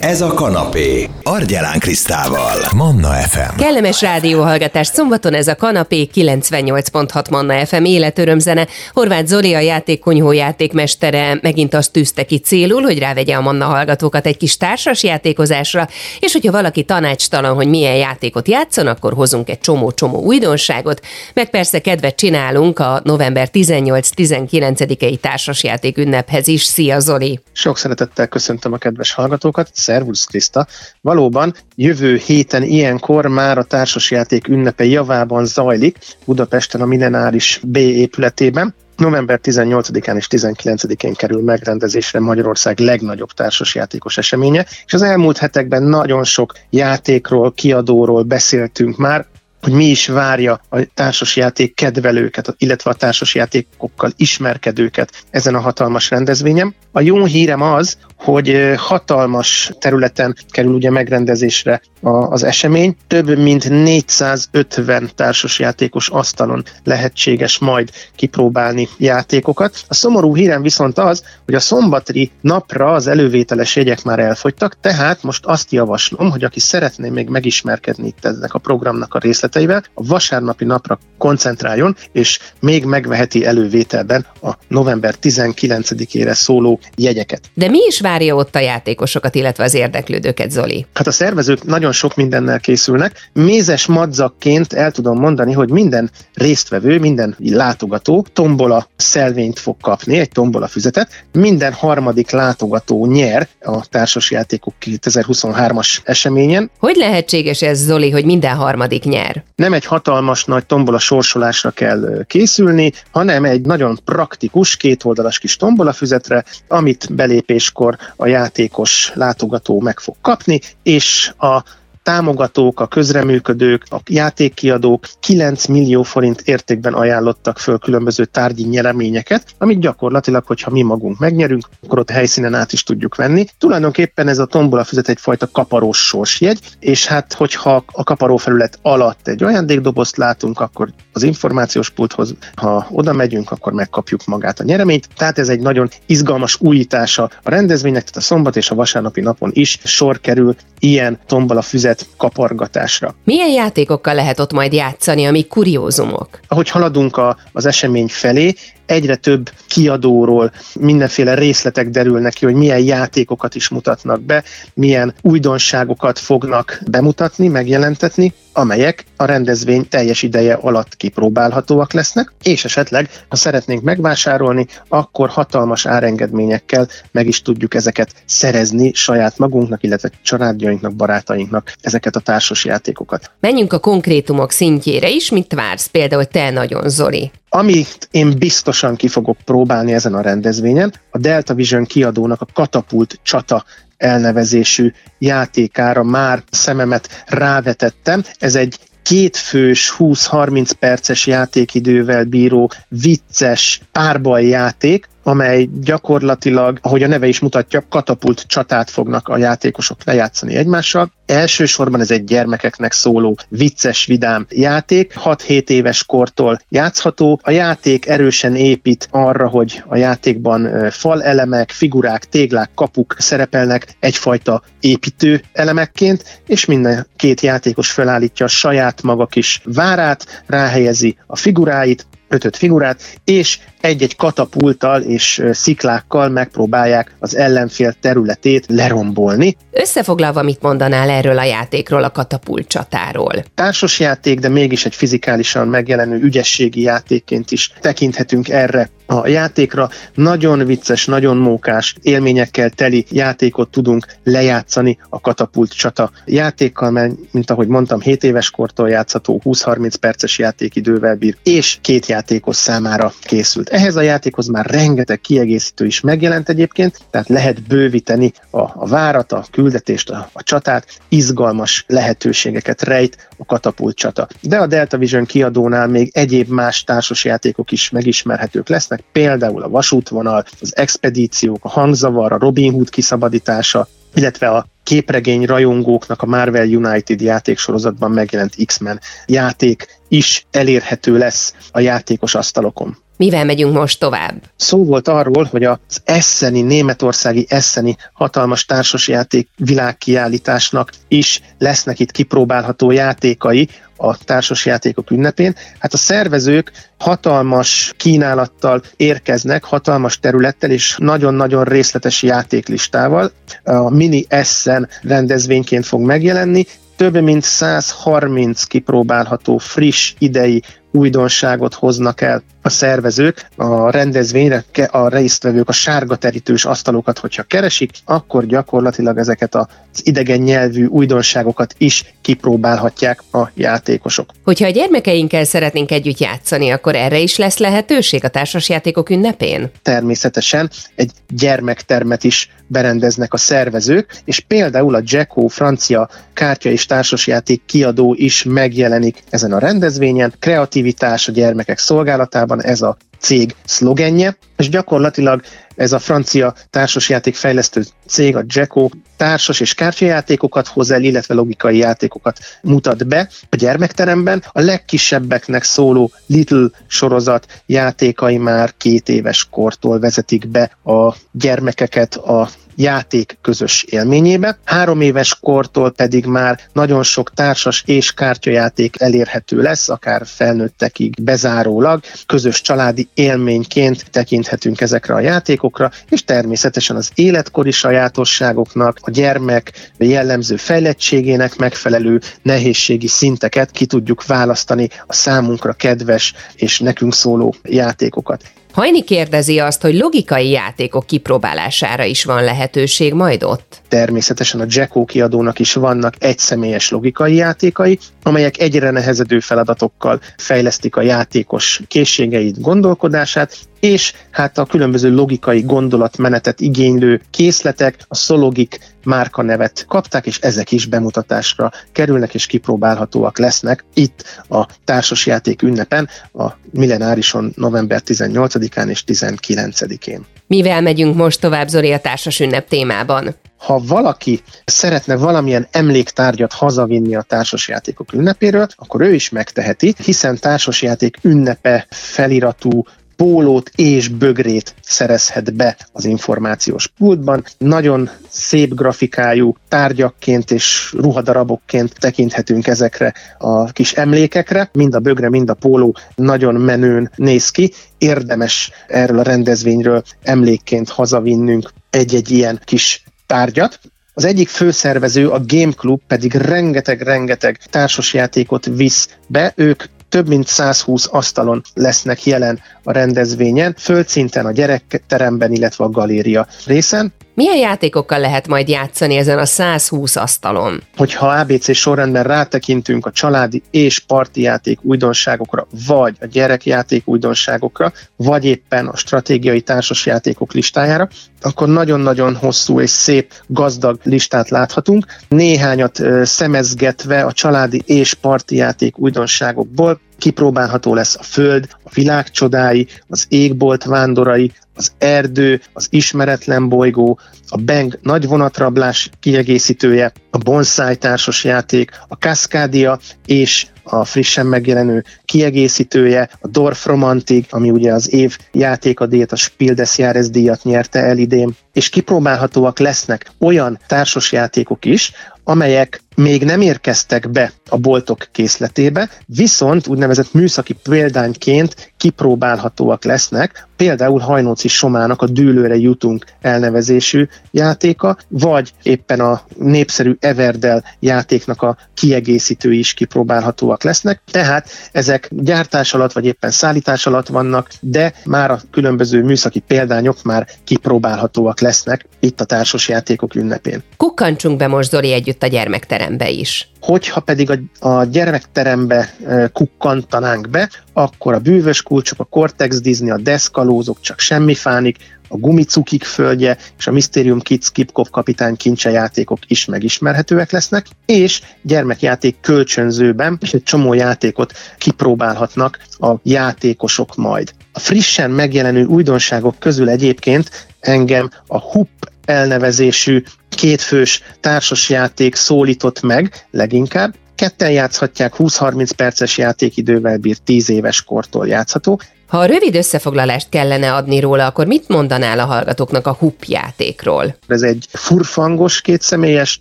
Ez a kanapé. Argyelán Krisztával. Manna FM. Kellemes rádióhallgatás szombaton ez a kanapé 98.6 Manna FM életörömzene. Horváth Zoli a játékkonyhó játékmestere megint azt tűzte ki célul, hogy rávegye a Manna hallgatókat egy kis társas játékozásra, és hogyha valaki tanácstalan, hogy milyen játékot játszon, akkor hozunk egy csomó-csomó újdonságot, meg persze kedvet csinálunk a november 18-19-i társasjáték ünnephez is. Szia Zoli! Sok szeretettel köszöntöm a kedves hallgatókat, Szervusz Kriszta! Valóban jövő héten ilyenkor már a társasjáték ünnepe javában zajlik Budapesten a Millenáris B épületében. November 18-án és 19-én kerül megrendezésre Magyarország legnagyobb társasjátékos eseménye, és az elmúlt hetekben nagyon sok játékról, kiadóról beszéltünk már, hogy mi is várja a társasjáték kedvelőket, illetve a társasjátékokkal ismerkedőket ezen a hatalmas rendezvényen. A jó hírem az, hogy hatalmas területen kerül ugye megrendezésre az esemény. Több mint 450 társasjátékos asztalon lehetséges majd kipróbálni játékokat. A szomorú hírem viszont az, hogy a szombatri napra az elővételes jegyek már elfogytak, tehát most azt javaslom, hogy aki szeretné még megismerkedni itt ennek a programnak a részleteivel, a vasárnapi napra koncentráljon, és még megveheti elővételben a november 19-ére szóló jegyeket. De mi is várja ott a játékosokat, illetve az érdeklődőket, Zoli? Hát a szervezők nagyon sok mindennel készülnek. Mézes madzakként el tudom mondani, hogy minden résztvevő, minden látogató tombola szelvényt fog kapni, egy tombola füzetet. Minden harmadik látogató nyer a társasjátékok 2023-as eseményen. Hogy lehetséges ez, Zoli, hogy minden harmadik nyer? Nem egy hatalmas nagy tombola sorsolásra kell készülni, hanem egy nagyon praktikus, kétoldalas kis tombola füzetre, amit belépéskor a játékos látogató meg fog kapni, és a támogatók, a közreműködők, a játékkiadók 9 millió forint értékben ajánlottak föl különböző tárgyi nyereményeket, amit gyakorlatilag, hogyha mi magunk megnyerünk, akkor ott helyszínen át is tudjuk venni. Tulajdonképpen ez a tombola füzet egyfajta kaparós sorsjegy, és hát hogyha a kaparó felület alatt egy ajándékdobozt látunk, akkor az információs pulthoz, ha oda megyünk, akkor megkapjuk magát a nyereményt. Tehát ez egy nagyon izgalmas újítása a rendezvénynek, tehát a szombat és a vasárnapi napon is sor kerül ilyen tombola füzet kapargatásra. Milyen játékokkal lehet ott majd játszani, ami kuriózumok? Ahogy haladunk a, az esemény felé, egyre több kiadóról mindenféle részletek derülnek ki, hogy milyen játékokat is mutatnak be, milyen újdonságokat fognak bemutatni, megjelentetni, amelyek a rendezvény teljes ideje alatt kipróbálhatóak lesznek, és esetleg, ha szeretnénk megvásárolni, akkor hatalmas árengedményekkel meg is tudjuk ezeket szerezni saját magunknak, illetve családjainknak, barátainknak ezeket a társas játékokat. Menjünk a konkrétumok szintjére is, mit vársz például te nagyon, Zoli? Amit én biztosan ki fogok próbálni ezen a rendezvényen, a Delta Vision kiadónak a Katapult csata elnevezésű játékára már szememet rávetettem. Ez egy kétfős, 20-30 perces játékidővel bíró vicces párbaj játék, amely gyakorlatilag, ahogy a neve is mutatja, katapult csatát fognak a játékosok lejátszani egymással. Elsősorban ez egy gyermekeknek szóló vicces, vidám játék, 6-7 éves kortól játszható. A játék erősen épít arra, hogy a játékban falelemek, figurák, téglák, kapuk szerepelnek egyfajta építő elemekként, és minden két játékos felállítja a saját maga kis várát, ráhelyezi a figuráit, ötöt figurát, és egy-egy katapulttal és sziklákkal megpróbálják az ellenfél területét lerombolni. Összefoglalva mit mondanál erről a játékról, a katapult csatáról? Társas játék, de mégis egy fizikálisan megjelenő ügyességi játékként is tekinthetünk erre a játékra. Nagyon vicces, nagyon mókás élményekkel teli játékot tudunk lejátszani a katapult csata játékkal, mert mint ahogy mondtam, 7 éves kortól játszható, 20-30 perces játékidővel bír, és két játékos számára készült. Ehhez a játékhoz már rengeteg kiegészítő is megjelent egyébként, tehát lehet bővíteni a, a várat, a küldetést, a, a csatát, izgalmas lehetőségeket rejt a katapult csata. De a Delta Vision kiadónál még egyéb más társasjátékok is megismerhetők lesznek, például a vasútvonal, az expedíciók, a hangzavar, a Robin Hood kiszabadítása, illetve a képregény rajongóknak a Marvel United játéksorozatban megjelent X-Men játék is elérhető lesz a játékos asztalokon. Mivel megyünk most tovább? Szó volt arról, hogy az Esseni, németországi Esseni hatalmas társasjáték világkiállításnak is lesznek itt kipróbálható játékai, a társasjátékok ünnepén. Hát a szervezők hatalmas kínálattal érkeznek, hatalmas területtel és nagyon-nagyon részletes játéklistával. A Mini Essen rendezvényként fog megjelenni, több mint 130 kipróbálható friss idei újdonságot hoznak el a szervezők a rendezvényre, a résztvevők a sárga terítős asztalokat, hogyha keresik, akkor gyakorlatilag ezeket az idegen nyelvű újdonságokat is kipróbálhatják a játékosok. Hogyha a gyermekeinkkel szeretnénk együtt játszani, akkor erre is lesz lehetőség a társasjátékok ünnepén? Természetesen egy gyermektermet is berendeznek a szervezők, és például a Jacko francia kártya és társasjáték kiadó is megjelenik ezen a rendezvényen. Kreativitás a gyermekek szolgálatában ez a cég szlogenje, és gyakorlatilag ez a francia társasjáték fejlesztő cég, a Jacko társas és kártyajátékokat hoz el, illetve logikai játékokat mutat be a gyermekteremben. A legkisebbeknek szóló Little sorozat játékai már két éves kortól vezetik be a gyermekeket a játék közös élményébe. Három éves kortól pedig már nagyon sok társas és kártyajáték elérhető lesz, akár felnőttekig bezárólag. Közös családi élményként tekinthetünk ezekre a játékokra, és természetesen az életkori sajátosságoknak, a gyermek jellemző fejlettségének megfelelő nehézségi szinteket ki tudjuk választani a számunkra kedves és nekünk szóló játékokat. Hajni kérdezi azt, hogy logikai játékok kipróbálására is van lehetőség majd ott. Természetesen a Jacko kiadónak is vannak egyszemélyes logikai játékai, amelyek egyre nehezedő feladatokkal fejlesztik a játékos készségeit, gondolkodását, és hát a különböző logikai gondolatmenetet igénylő készletek, a Sologik márkanevet kapták, és ezek is bemutatásra kerülnek és kipróbálhatóak lesznek itt a társasjáték ünnepen, a millenárison november 18-án és 19-én. Mivel megyünk most tovább Zoli a társas ünnep témában? ha valaki szeretne valamilyen emléktárgyat hazavinni a társasjátékok ünnepéről, akkor ő is megteheti, hiszen társasjáték ünnepe feliratú pólót és bögrét szerezhet be az információs pultban. Nagyon szép grafikájú tárgyakként és ruhadarabokként tekinthetünk ezekre a kis emlékekre. Mind a bögre, mind a póló nagyon menőn néz ki. Érdemes erről a rendezvényről emlékként hazavinnünk egy-egy ilyen kis tárgyat. Az egyik főszervező, a Game Club pedig rengeteg-rengeteg társasjátékot visz be, ők több mint 120 asztalon lesznek jelen a rendezvényen, földszinten a gyerekteremben, illetve a galéria részen. Milyen játékokkal lehet majd játszani ezen a 120 asztalon? Hogyha ABC sorrendben rátekintünk a családi és parti játék újdonságokra, vagy a gyerekjáték újdonságokra, vagy éppen a stratégiai társasjátékok listájára, akkor nagyon-nagyon hosszú és szép, gazdag listát láthatunk. Néhányat szemezgetve a családi és parti játék újdonságokból kipróbálható lesz a Föld, a világ csodái, az égbolt vándorai, az erdő, az ismeretlen bolygó, a Bang nagy vonatrablás kiegészítője, a Bonsai társas játék, a Cascadia és a frissen megjelenő kiegészítője, a Dorf Romantik, ami ugye az év játékadíjat, a Spiel des díjat nyerte el idén, és kipróbálhatóak lesznek olyan társasjátékok is, amelyek még nem érkeztek be a boltok készletébe, viszont úgynevezett műszaki példányként kipróbálhatóak lesznek, például Hajnóci Somának a Dűlőre jutunk elnevezésű játéka, vagy éppen a népszerű Everdell játéknak a kiegészítői is kipróbálhatóak lesznek. Tehát ezek gyártás alatt, vagy éppen szállítás alatt vannak, de már a különböző műszaki példányok már kipróbálhatóak lesznek itt a társasjátékok ünnepén. Kukkantsunk be most Zoli együtt a gyermekterembe is. Hogyha pedig a, a gyermekterembe kukkantanánk be, akkor a bűvös kulcsok, a Cortex Disney, a deszkalózok, csak semmi fánik, a Gumicukik földje és a Mysterium Kids Kipkov kapitány kincse játékok is megismerhetőek lesznek, és gyermekjáték kölcsönzőben és egy csomó játékot kipróbálhatnak a játékosok majd. A frissen megjelenő újdonságok közül egyébként engem a HUP elnevezésű kétfős társasjáték szólított meg leginkább. Ketten játszhatják, 20-30 perces játékidővel bír 10 éves kortól játszható. Ha a rövid összefoglalást kellene adni róla, akkor mit mondanál a hallgatóknak a HUP játékról? Ez egy furfangos, kétszemélyes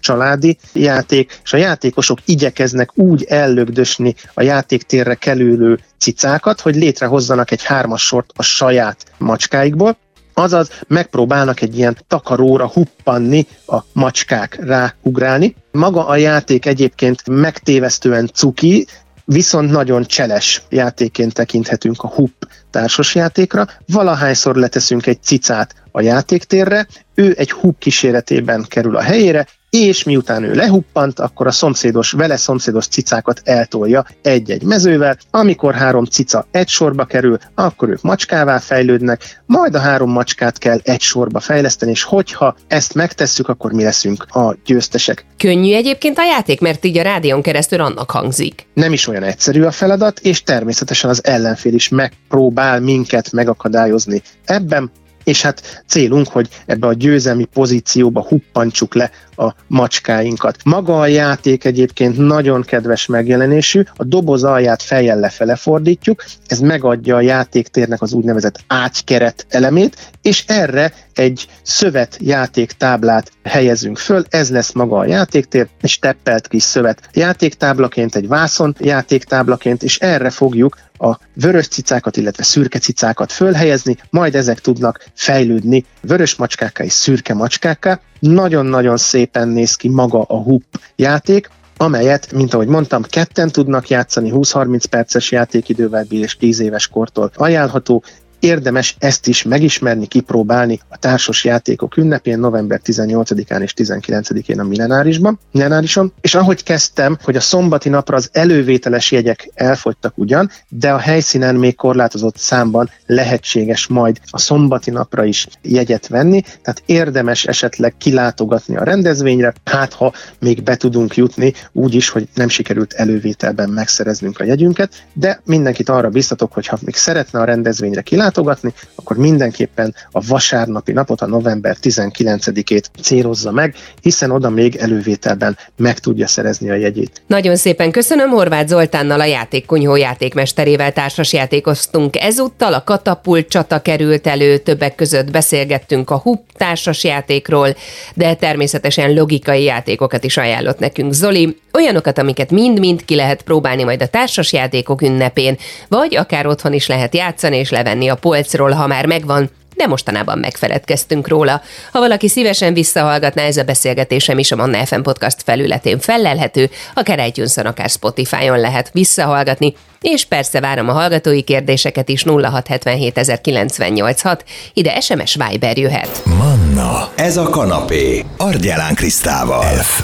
családi játék, és a játékosok igyekeznek úgy ellögdösni a játéktérre kerülő cicákat, hogy létrehozzanak egy hármas sort a saját macskáikból, Azaz megpróbálnak egy ilyen takaróra huppanni a macskák ráugrálni. Maga a játék egyébként megtévesztően cuki, viszont nagyon cseles játékként tekinthetünk a HUP társasjátékra. Valahányszor leteszünk egy cicát a játéktérre, ő egy HUP kíséretében kerül a helyére, és miután ő lehuppant, akkor a szomszédos, vele szomszédos cicákat eltolja egy-egy mezővel, amikor három cica egy sorba kerül, akkor ők macskává fejlődnek, majd a három macskát kell egy sorba fejleszteni, és hogyha ezt megtesszük, akkor mi leszünk a győztesek. Könnyű egyébként a játék, mert így a rádión keresztül annak hangzik. Nem is olyan egyszerű a feladat, és természetesen az ellenfél is megpróbál minket megakadályozni. Ebben és hát célunk, hogy ebbe a győzelmi pozícióba huppantsuk le a macskáinkat. Maga a játék egyébként nagyon kedves megjelenésű, a doboz alját fejjel lefele fordítjuk, ez megadja a játéktérnek az úgynevezett ágykeret elemét, és erre egy szövet játéktáblát helyezünk föl, ez lesz maga a játéktér, egy teppelt kis szövet játéktáblaként, egy vászon játéktáblaként, és erre fogjuk a vörös cicákat, illetve szürke cicákat fölhelyezni, majd ezek tudnak fejlődni vörös macskákká és szürke macskákká. Nagyon-nagyon szépen néz ki maga a HUP játék, amelyet, mint ahogy mondtam, ketten tudnak játszani, 20-30 perces játékidővel bír és 10 éves kortól ajánlható, érdemes ezt is megismerni, kipróbálni a társas játékok ünnepén, november 18-án és 19-én a Millenárisban, Millenárison. És ahogy kezdtem, hogy a szombati napra az elővételes jegyek elfogytak ugyan, de a helyszínen még korlátozott számban lehetséges majd a szombati napra is jegyet venni, tehát érdemes esetleg kilátogatni a rendezvényre, hát ha még be tudunk jutni, úgy is, hogy nem sikerült elővételben megszereznünk a jegyünket, de mindenkit arra biztatok, hogy ha még szeretne a rendezvényre kilátogatni, látogatni, akkor mindenképpen a vasárnapi napot, a november 19-ét célozza meg, hiszen oda még elővételben meg tudja szerezni a jegyét. Nagyon szépen köszönöm, Horváth Zoltánnal a játékkonyhó játékmesterével társas játékoztunk. Ezúttal a katapult csata került elő, többek között beszélgettünk a HUP társas játékról, de természetesen logikai játékokat is ajánlott nekünk Zoli, olyanokat, amiket mind-mind ki lehet próbálni majd a társas játékok ünnepén, vagy akár otthon is lehet játszani és levenni a polcról, ha már megvan, de mostanában megfeledkeztünk róla. Ha valaki szívesen visszahallgatná, ez a beszélgetésem is a Manna FM podcast felületén fellelhető, akár itunes akár Spotify-on lehet visszahallgatni, és persze várom a hallgatói kérdéseket is 0677 ide SMS Viber jöhet. Manna, ez a kanapé, Argyelán Krisztával. F.